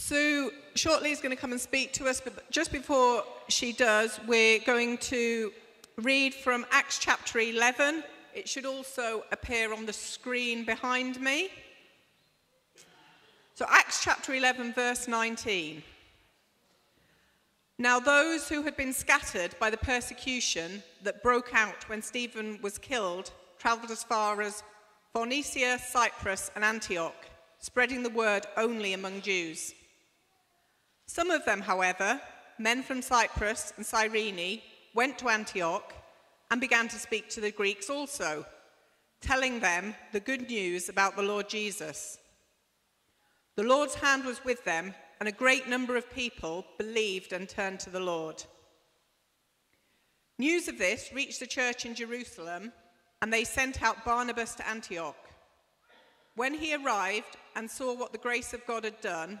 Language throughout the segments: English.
Sue shortly is going to come and speak to us, but just before she does, we're going to read from Acts chapter 11. It should also appear on the screen behind me. So, Acts chapter 11, verse 19. Now, those who had been scattered by the persecution that broke out when Stephen was killed travelled as far as Phoenicia, Cyprus, and Antioch, spreading the word only among Jews. Some of them, however, men from Cyprus and Cyrene, went to Antioch and began to speak to the Greeks also, telling them the good news about the Lord Jesus. The Lord's hand was with them, and a great number of people believed and turned to the Lord. News of this reached the church in Jerusalem, and they sent out Barnabas to Antioch. When he arrived and saw what the grace of God had done,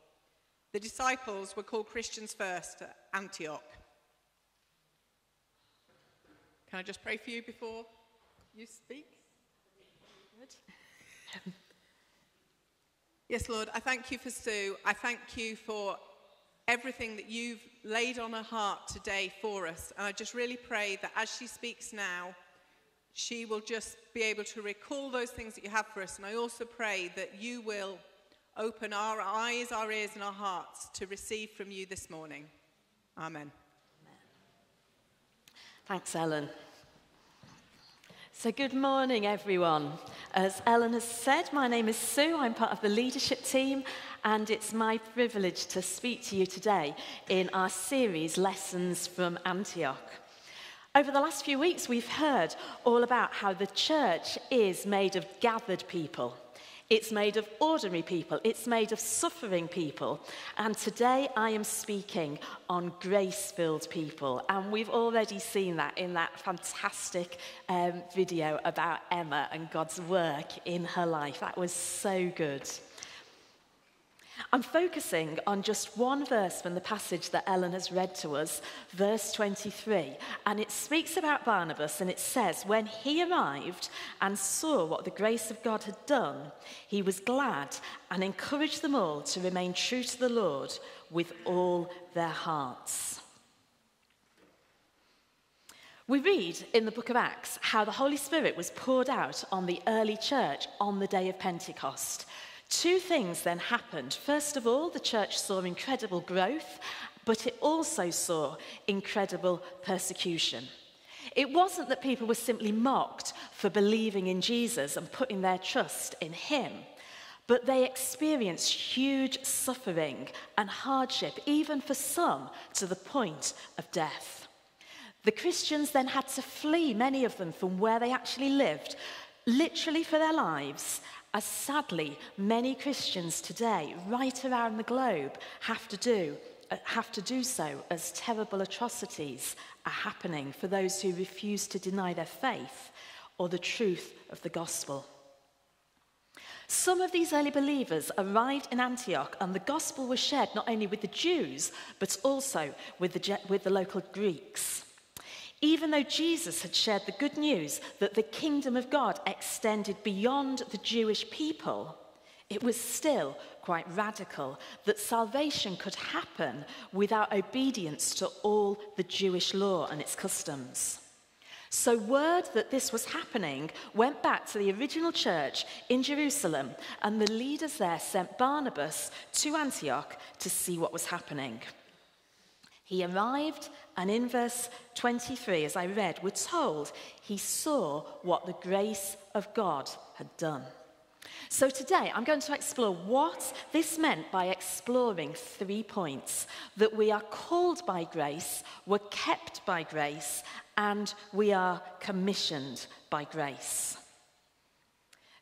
The disciples were called Christians first at Antioch. Can I just pray for you before you speak? Good. yes, Lord, I thank you for Sue. I thank you for everything that you've laid on her heart today for us. And I just really pray that as she speaks now, she will just be able to recall those things that you have for us. And I also pray that you will open our eyes, our ears, and our hearts to receive from you this morning. Amen. Thanks, Ellen. So, good morning, everyone. As Ellen has said, my name is Sue. I'm part of the leadership team, and it's my privilege to speak to you today in our series, Lessons from Antioch. Over the last few weeks, we've heard all about how the church is made of gathered people. It's made of ordinary people. It's made of suffering people. And today I am speaking on grace filled people. And we've already seen that in that fantastic um, video about Emma and God's work in her life. That was so good. I'm focusing on just one verse from the passage that Ellen has read to us, verse 23. And it speaks about Barnabas and it says, When he arrived and saw what the grace of God had done, he was glad and encouraged them all to remain true to the Lord with all their hearts. We read in the book of Acts how the Holy Spirit was poured out on the early church on the day of Pentecost. Two things then happened. First of all, the church saw incredible growth, but it also saw incredible persecution. It wasn't that people were simply mocked for believing in Jesus and putting their trust in him, but they experienced huge suffering and hardship, even for some to the point of death. The Christians then had to flee, many of them, from where they actually lived, literally for their lives, as sadly many Christians today, right around the globe, have to do, uh, have to do so as terrible atrocities are happening for those who refuse to deny their faith or the truth of the gospel. Some of these early believers arrived in Antioch, and the gospel was shared not only with the Jews, but also with the, with the local Greeks. Even though Jesus had shared the good news that the kingdom of God extended beyond the Jewish people, it was still quite radical that salvation could happen without obedience to all the Jewish law and its customs. So, word that this was happening went back to the original church in Jerusalem, and the leaders there sent Barnabas to Antioch to see what was happening. He arrived, and in verse 23, as I read, we're told he saw what the grace of God had done. So today I'm going to explore what this meant by exploring three points that we are called by grace, we're kept by grace, and we are commissioned by grace.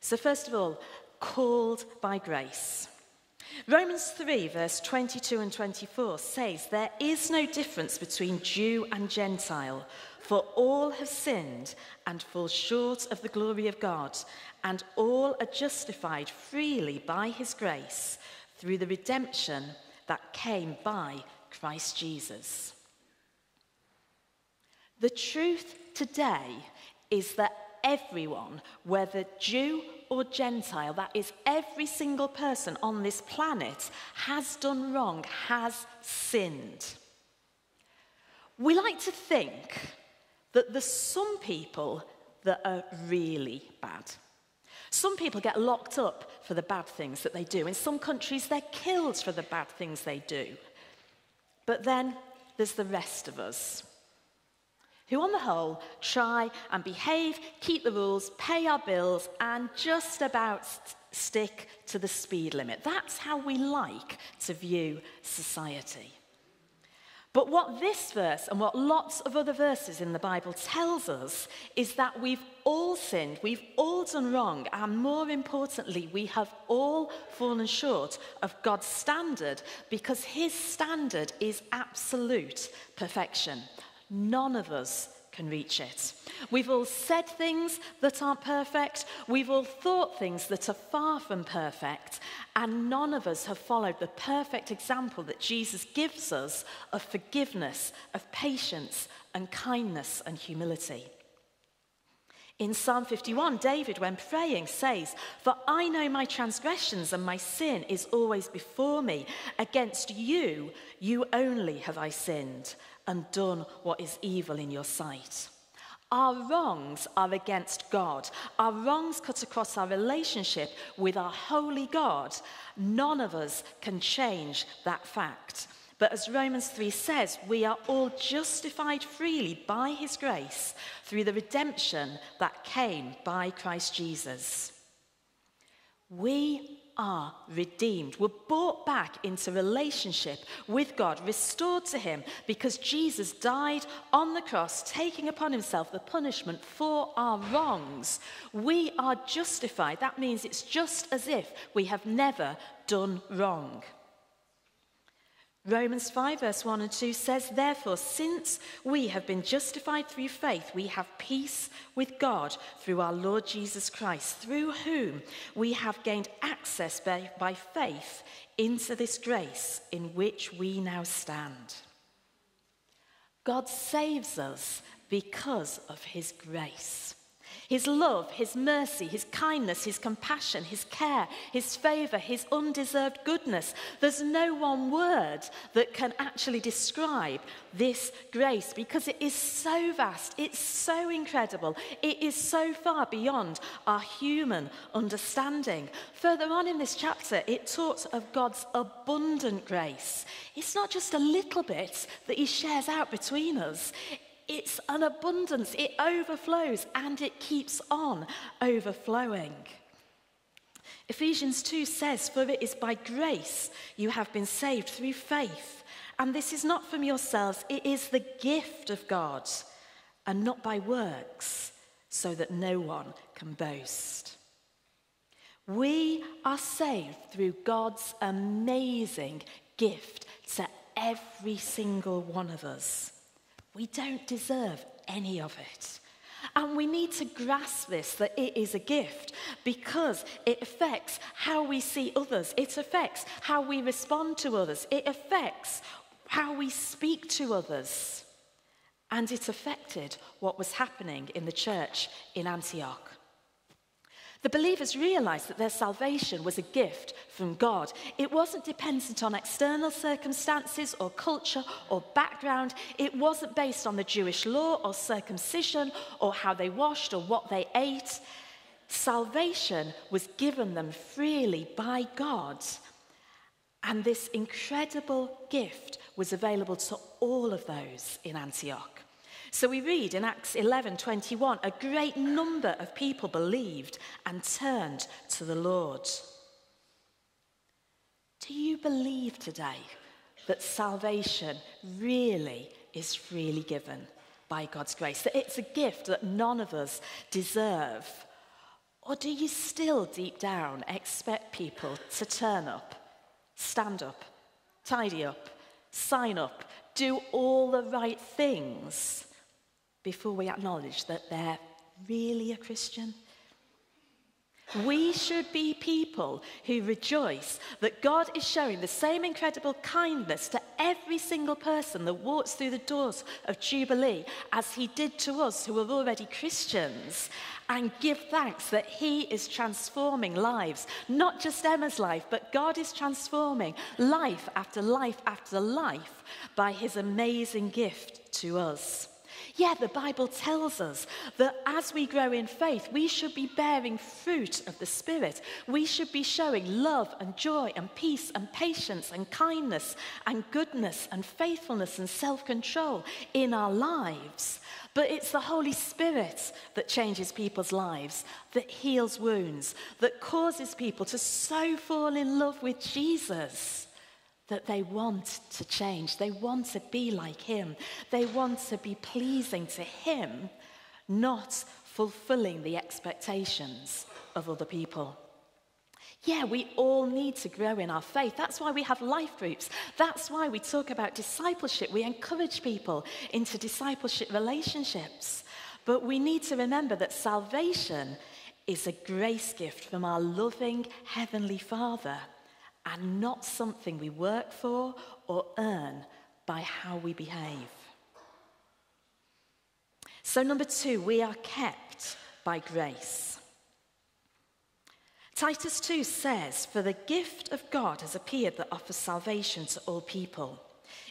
So, first of all, called by grace. Romans 3, verse 22 and 24 says, There is no difference between Jew and Gentile, for all have sinned and fall short of the glory of God, and all are justified freely by his grace through the redemption that came by Christ Jesus. The truth today is that everyone, whether Jew or Gentile, that is, every single person on this planet, has done wrong, has sinned. We like to think that there's some people that are really bad. Some people get locked up for the bad things that they do. In some countries, they're killed for the bad things they do. But then there's the rest of us who, on the whole, try and behave, keep the rules, pay our bills, and just about st- stick to the speed limit. That's how we like to view society. But what this verse and what lots of other verses in the Bible tells us is that we've all sinned, we've all done wrong, and more importantly, we have all fallen short of God's standard because his standard is absolute perfection. None of us can reach it. We've all said things that aren't perfect. We've all thought things that are far from perfect. And none of us have followed the perfect example that Jesus gives us of forgiveness, of patience, and kindness and humility. In Psalm 51, David, when praying, says, For I know my transgressions and my sin is always before me. Against you, you only have I sinned and done what is evil in your sight. Our wrongs are against God. Our wrongs cut across our relationship with our holy God. None of us can change that fact. But as Romans 3 says, we are all justified freely by his grace through the redemption that came by Christ Jesus. We are redeemed. We're brought back into relationship with God, restored to Him, because Jesus died on the cross, taking upon Himself the punishment for our wrongs. We are justified. That means it's just as if we have never done wrong. Romans 5, verse 1 and 2 says, Therefore, since we have been justified through faith, we have peace with God through our Lord Jesus Christ, through whom we have gained access by, by faith into this grace in which we now stand. God saves us because of his grace. His love, His mercy, His kindness, His compassion, His care, His favor, His undeserved goodness. There's no one word that can actually describe this grace because it is so vast, it's so incredible, it is so far beyond our human understanding. Further on in this chapter, it talks of God's abundant grace. It's not just a little bit that He shares out between us, it's an abundance, it overflows and it keeps on overflowing. Ephesians 2 says, For it is by grace you have been saved through faith. And this is not from yourselves, it is the gift of God, and not by works, so that no one can boast. We are saved through God's amazing gift to every single one of us. We don't deserve any of it. And we need to grasp this that it is a gift because it affects how we see others, it affects how we respond to others, it affects how we speak to others. And it affected what was happening in the church in Antioch. The believers realized that their salvation was a gift from God. It wasn't dependent on external circumstances or culture or background. It wasn't based on the Jewish law or circumcision or how they washed or what they ate. Salvation was given them freely by God. And this incredible gift was available to all of those in Antioch. So we read in Acts 11:21 a great number of people believed and turned to the Lord. Do you believe today that salvation really is freely given by God's grace? That it's a gift that none of us deserve? Or do you still deep down expect people to turn up stand up, tidy up, sign up, do all the right things before we acknowledge that they're really a Christian? We should be people who rejoice that God is showing the same incredible kindness to every single person that walks through the doors of Jubilee as he did to us who are already Christians and give thanks that he is transforming lives, not just Emma's life, but God is transforming life after life after life by his amazing gift to us. Yeah, the Bible tells us that as we grow in faith, we should be bearing fruit of the Spirit. We should be showing love and joy and peace and patience and kindness and goodness and faithfulness and self control in our lives. But it's the Holy Spirit that changes people's lives, that heals wounds, that causes people to so fall in love with Jesus that they want to change. They want to be like Him. They want to be pleasing to Him, not fulfilling the expectations of other people. Yeah, we all need to grow in our faith. That's why we have life groups. That's why we talk about discipleship. We encourage people into discipleship relationships. But we need to remember that salvation is a grace gift from our loving Heavenly Father and not something we work for or earn by how we behave. So, number two, we are kept by grace. Titus 2 says, For the gift of God has appeared that offers salvation to all people.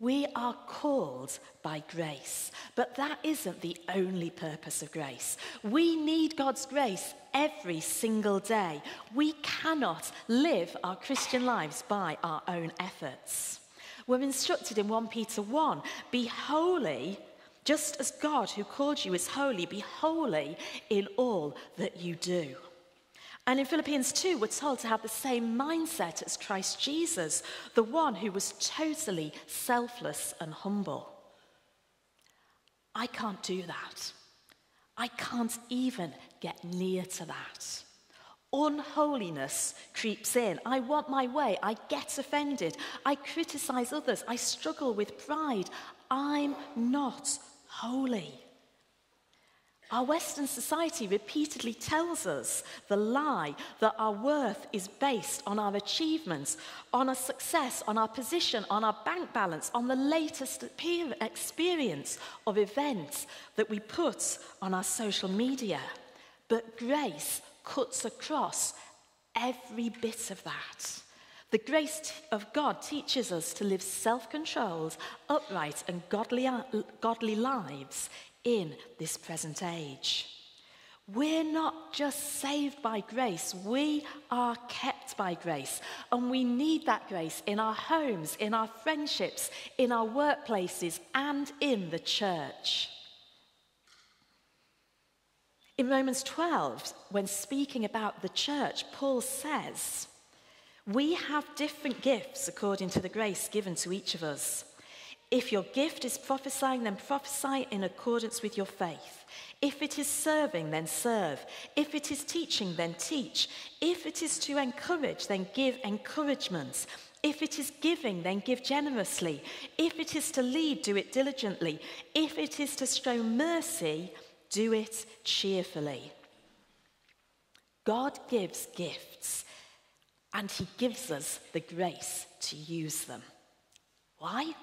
We are called by grace, but that isn't the only purpose of grace. We need God's grace every single day. We cannot live our Christian lives by our own efforts. We're instructed in 1 Peter 1 be holy, just as God who called you is holy, be holy in all that you do. And in Philippians 2, we're told to have the same mindset as Christ Jesus, the one who was totally selfless and humble. I can't do that. I can't even get near to that. Unholiness creeps in. I want my way. I get offended. I criticize others. I struggle with pride. I'm not holy. Our Western society repeatedly tells us the lie that our worth is based on our achievements, on our success, on our position, on our bank balance, on the latest experience of events that we put on our social media. But grace cuts across every bit of that. The grace of God teaches us to live self controlled, upright, and godly, uh, godly lives in this present age. We're not just saved by grace, we are kept by grace. And we need that grace in our homes, in our friendships, in our workplaces, and in the church. In Romans 12, when speaking about the church, Paul says, We have different gifts according to the grace given to each of us. If your gift is prophesying, then prophesy in accordance with your faith. If it is serving, then serve. If it is teaching, then teach. If it is to encourage, then give encouragement. If it is giving, then give generously. If it is to lead, do it diligently. If it is to show mercy, do it cheerfully. God gives gifts, and He gives us the grace to use them. Why?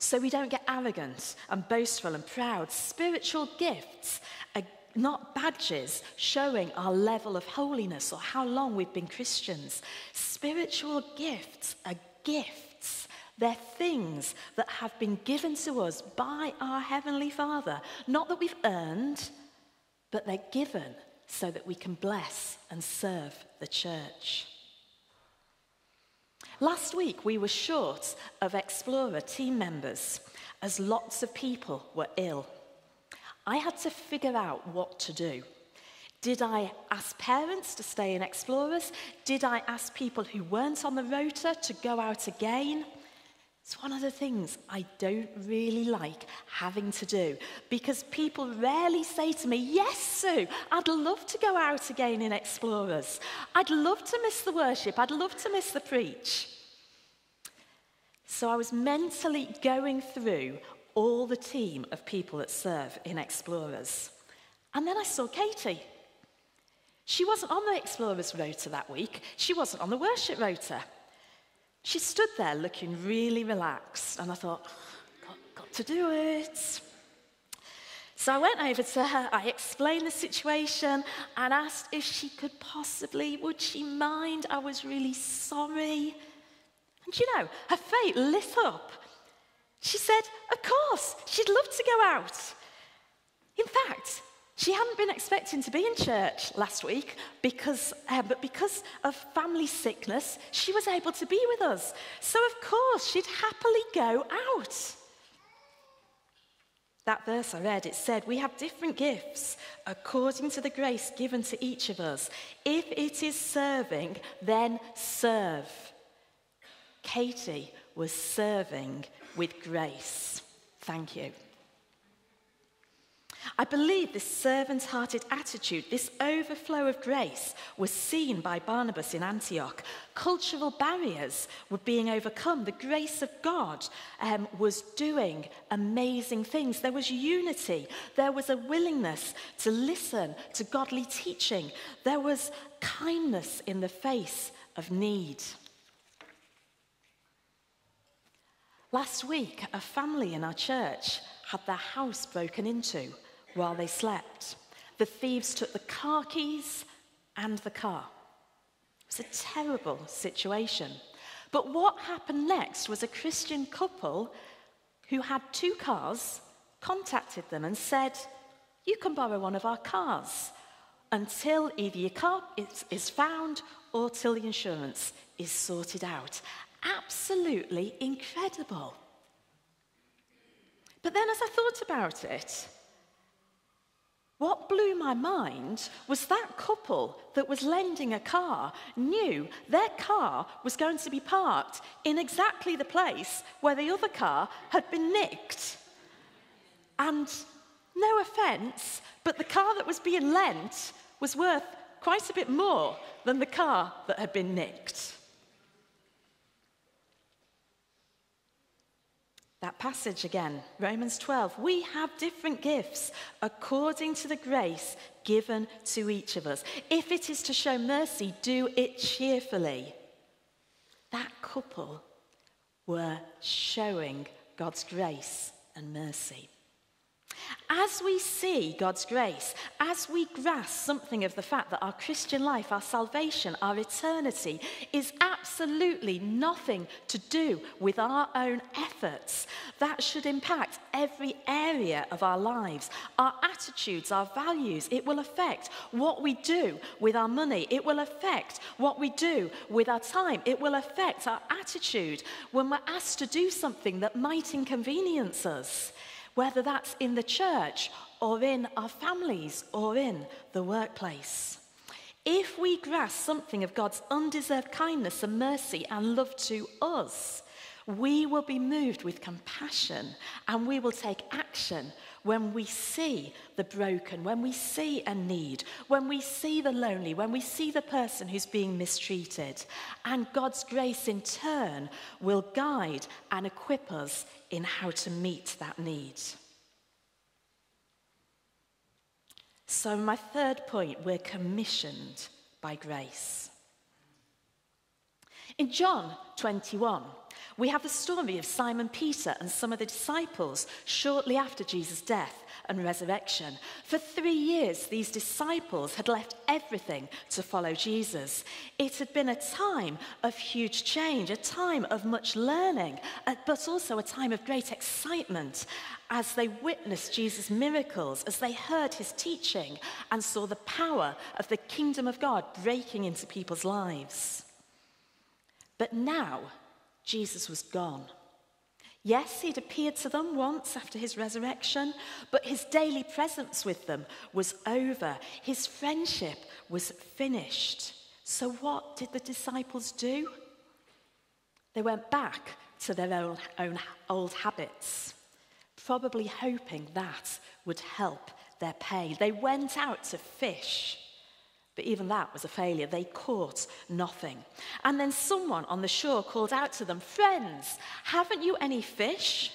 So we don't get arrogant and boastful and proud. Spiritual gifts are not badges showing our level of holiness or how long we've been Christians. Spiritual gifts are gifts. They're things that have been given to us by our Heavenly Father. Not that we've earned, but they're given so that we can bless and serve the church. Last week, we were short of Explorer team members as lots of people were ill. I had to figure out what to do. Did I ask parents to stay in Explorers? Did I ask people who weren't on the rota to go out again? It's one of the things I don't really like having to do because people rarely say to me, Yes, Sue, I'd love to go out again in Explorers. I'd love to miss the worship. I'd love to miss the preach. So I was mentally going through all the team of people that serve in Explorers. And then I saw Katie. She wasn't on the Explorers rota that week, she wasn't on the worship rota. She stood there looking really relaxed, and I thought, got, got to do it. So I went over to her, I explained the situation and asked if she could possibly, would she mind? I was really sorry. And you know, her face lit up. She said, Of course, she'd love to go out. In fact, she hadn't been expecting to be in church last week, because, uh, but because of family sickness, she was able to be with us. So, of course, she'd happily go out. That verse I read, it said, We have different gifts according to the grace given to each of us. If it is serving, then serve. Katie was serving with grace. Thank you. I believe this servant hearted attitude, this overflow of grace, was seen by Barnabas in Antioch. Cultural barriers were being overcome. The grace of God um, was doing amazing things. There was unity, there was a willingness to listen to godly teaching, there was kindness in the face of need. Last week, a family in our church had their house broken into while they slept. The thieves took the car keys and the car. It was a terrible situation. But what happened next was a Christian couple who had two cars contacted them and said, You can borrow one of our cars until either your car is, found or till the insurance is sorted out. Absolutely incredible. But then, as I thought about it, what blew my mind was that couple that was lending a car knew their car was going to be parked in exactly the place where the other car had been nicked. And no offence, but the car that was being lent was worth quite a bit more than the car that had been nicked. That passage again, Romans 12. We have different gifts according to the grace given to each of us. If it is to show mercy, do it cheerfully. That couple were showing God's grace and mercy. As we see God's grace, as we grasp something of the fact that our Christian life, our salvation, our eternity is absolutely nothing to do with our own efforts, that should impact every area of our lives. Our attitudes, our values, it will affect what we do with our money, it will affect what we do with our time, it will affect our attitude when we're asked to do something that might inconvenience us whether that's in the church or in our families or in the workplace. If we grasp something of God's undeserved kindness and mercy and love to us, we will be moved with compassion and we will take action when we see the broken, when we see a need, when we see the lonely, when we see the person who's being mistreated. And God's grace, in turn, will guide and equip us in how to meet that need. So, my third point, we're commissioned by grace. In John 21, we have the story of Simon Peter and some of the disciples shortly after Jesus' death and resurrection. For three years, these disciples had left everything to follow Jesus. It had been a time of huge change, a time of much learning, uh, but also a time of great excitement as they witnessed Jesus' miracles, as they heard his teaching and saw the power of the kingdom of God breaking into people's lives. But now, Jesus was gone. Yes, he'd appeared to them once after his resurrection, but his daily presence with them was over. His friendship was finished. So, what did the disciples do? They went back to their own, own old habits, probably hoping that would help their pain. They went out to fish. But even that was a failure. They caught nothing. And then someone on the shore called out to them, Friends, haven't you any fish?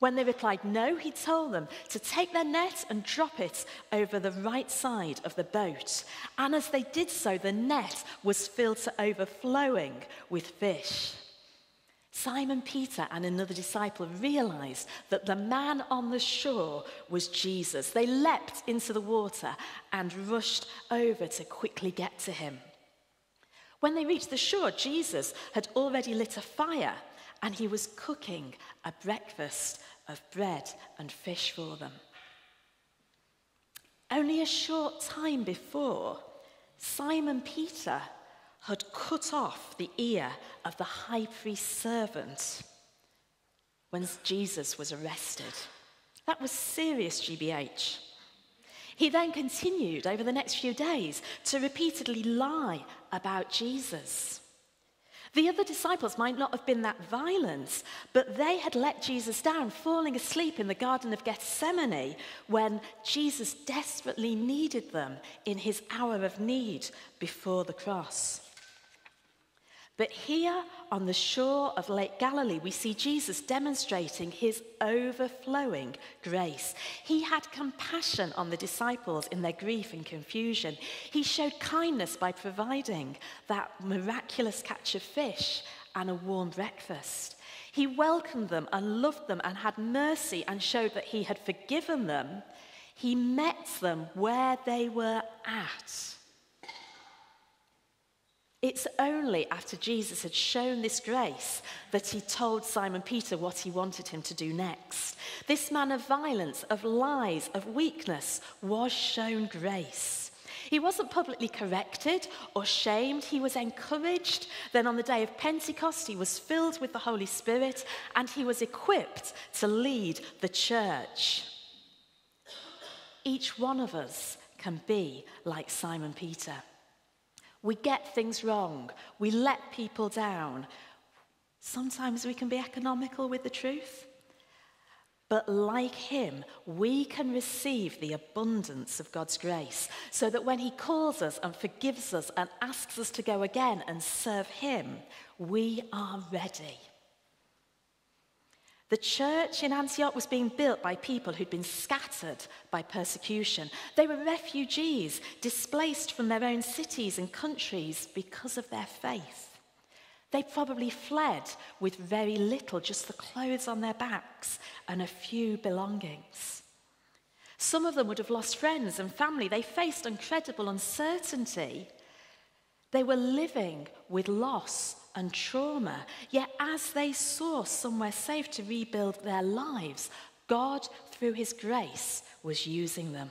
When they replied no, he told them to take their net and drop it over the right side of the boat. And as they did so, the net was filled to overflowing with fish. Simon Peter and another disciple realized that the man on the shore was Jesus. They leapt into the water and rushed over to quickly get to him. When they reached the shore, Jesus had already lit a fire and he was cooking a breakfast of bread and fish for them. Only a short time before, Simon Peter had cut off the ear of the high priest's servant when Jesus was arrested. That was serious GBH. He then continued over the next few days to repeatedly lie about Jesus. The other disciples might not have been that violent, but they had let Jesus down, falling asleep in the Garden of Gethsemane when Jesus desperately needed them in his hour of need before the cross. But here on the shore of Lake Galilee, we see Jesus demonstrating his overflowing grace. He had compassion on the disciples in their grief and confusion. He showed kindness by providing that miraculous catch of fish and a warm breakfast. He welcomed them and loved them and had mercy and showed that he had forgiven them. He met them where they were at. It's only after Jesus had shown this grace that he told Simon Peter what he wanted him to do next. This man of violence, of lies, of weakness was shown grace. He wasn't publicly corrected or shamed, he was encouraged. Then on the day of Pentecost, he was filled with the Holy Spirit and he was equipped to lead the church. Each one of us can be like Simon Peter. We get things wrong. We let people down. Sometimes we can be economical with the truth. But like him, we can receive the abundance of God's grace so that when he calls us and forgives us and asks us to go again and serve him, we are ready. The church in Antioch was being built by people who'd been scattered by persecution. They were refugees, displaced from their own cities and countries because of their faith. They probably fled with very little, just the clothes on their backs and a few belongings. Some of them would have lost friends and family. They faced incredible uncertainty. They were living with loss and trauma. Yet, as they saw somewhere safe to rebuild their lives, God, through His grace, was using them.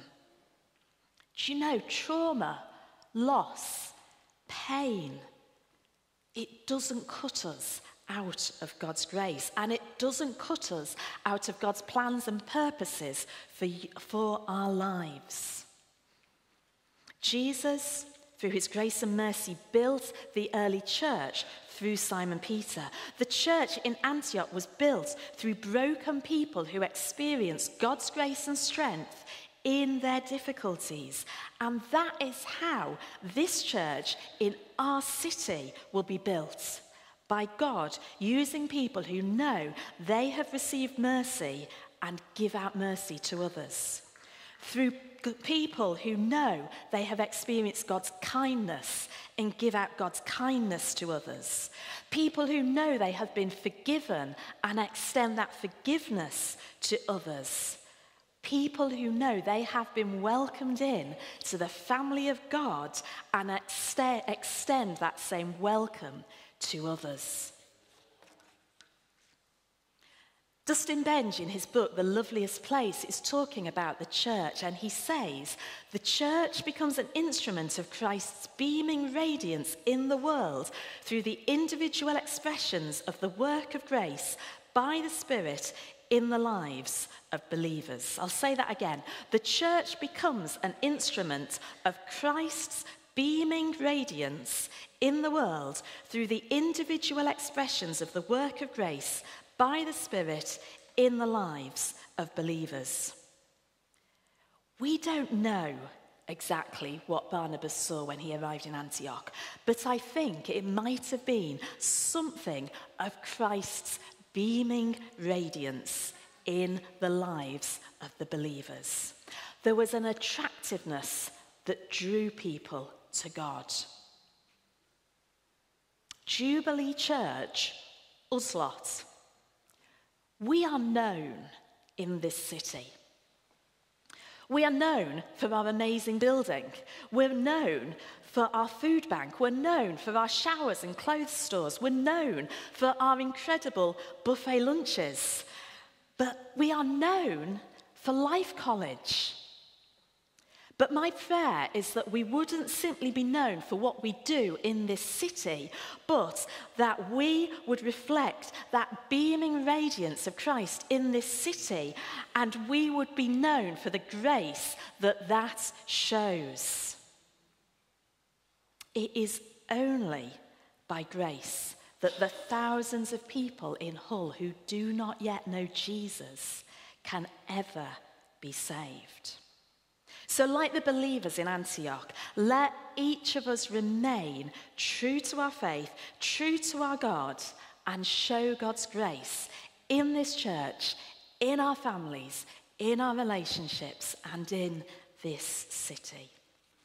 Do you know trauma, loss, pain? It doesn't cut us out of God's grace, and it doesn't cut us out of God's plans and purposes for, for our lives. Jesus, through his grace and mercy, built the early church through Simon Peter. The church in Antioch was built through broken people who experienced God's grace and strength in their difficulties. And that is how this church in our city will be built by God using people who know they have received mercy and give out mercy to others. Through people who know they have experienced God's kindness and give out God's kindness to others. People who know they have been forgiven and extend that forgiveness to others. People who know they have been welcomed in to the family of God and extend that same welcome to others. Dustin Benge, in his book, The Loveliest Place, is talking about the church, and he says the church becomes an instrument of Christ's beaming radiance in the world through the individual expressions of the work of grace by the Spirit in the lives of believers. I'll say that again. The church becomes an instrument of Christ's beaming radiance in the world through the individual expressions of the work of grace by the Spirit in the lives of believers. We don't know exactly what Barnabas saw when he arrived in Antioch, but I think it might have been something of Christ's beaming radiance in the lives of the believers. There was an attractiveness that drew people to God. Jubilee Church, Uslot, we are known in this city. We are known for our amazing building. We're known for our food bank. We're known for our showers and clothes stores. We're known for our incredible buffet lunches. But we are known for Life College. But my prayer is that we wouldn't simply be known for what we do in this city, but that we would reflect that beaming radiance of Christ in this city, and we would be known for the grace that that shows. It is only by grace that the thousands of people in Hull who do not yet know Jesus can ever be saved. So, like the believers in Antioch, let each of us remain true to our faith, true to our God, and show God's grace in this church, in our families, in our relationships, and in this city.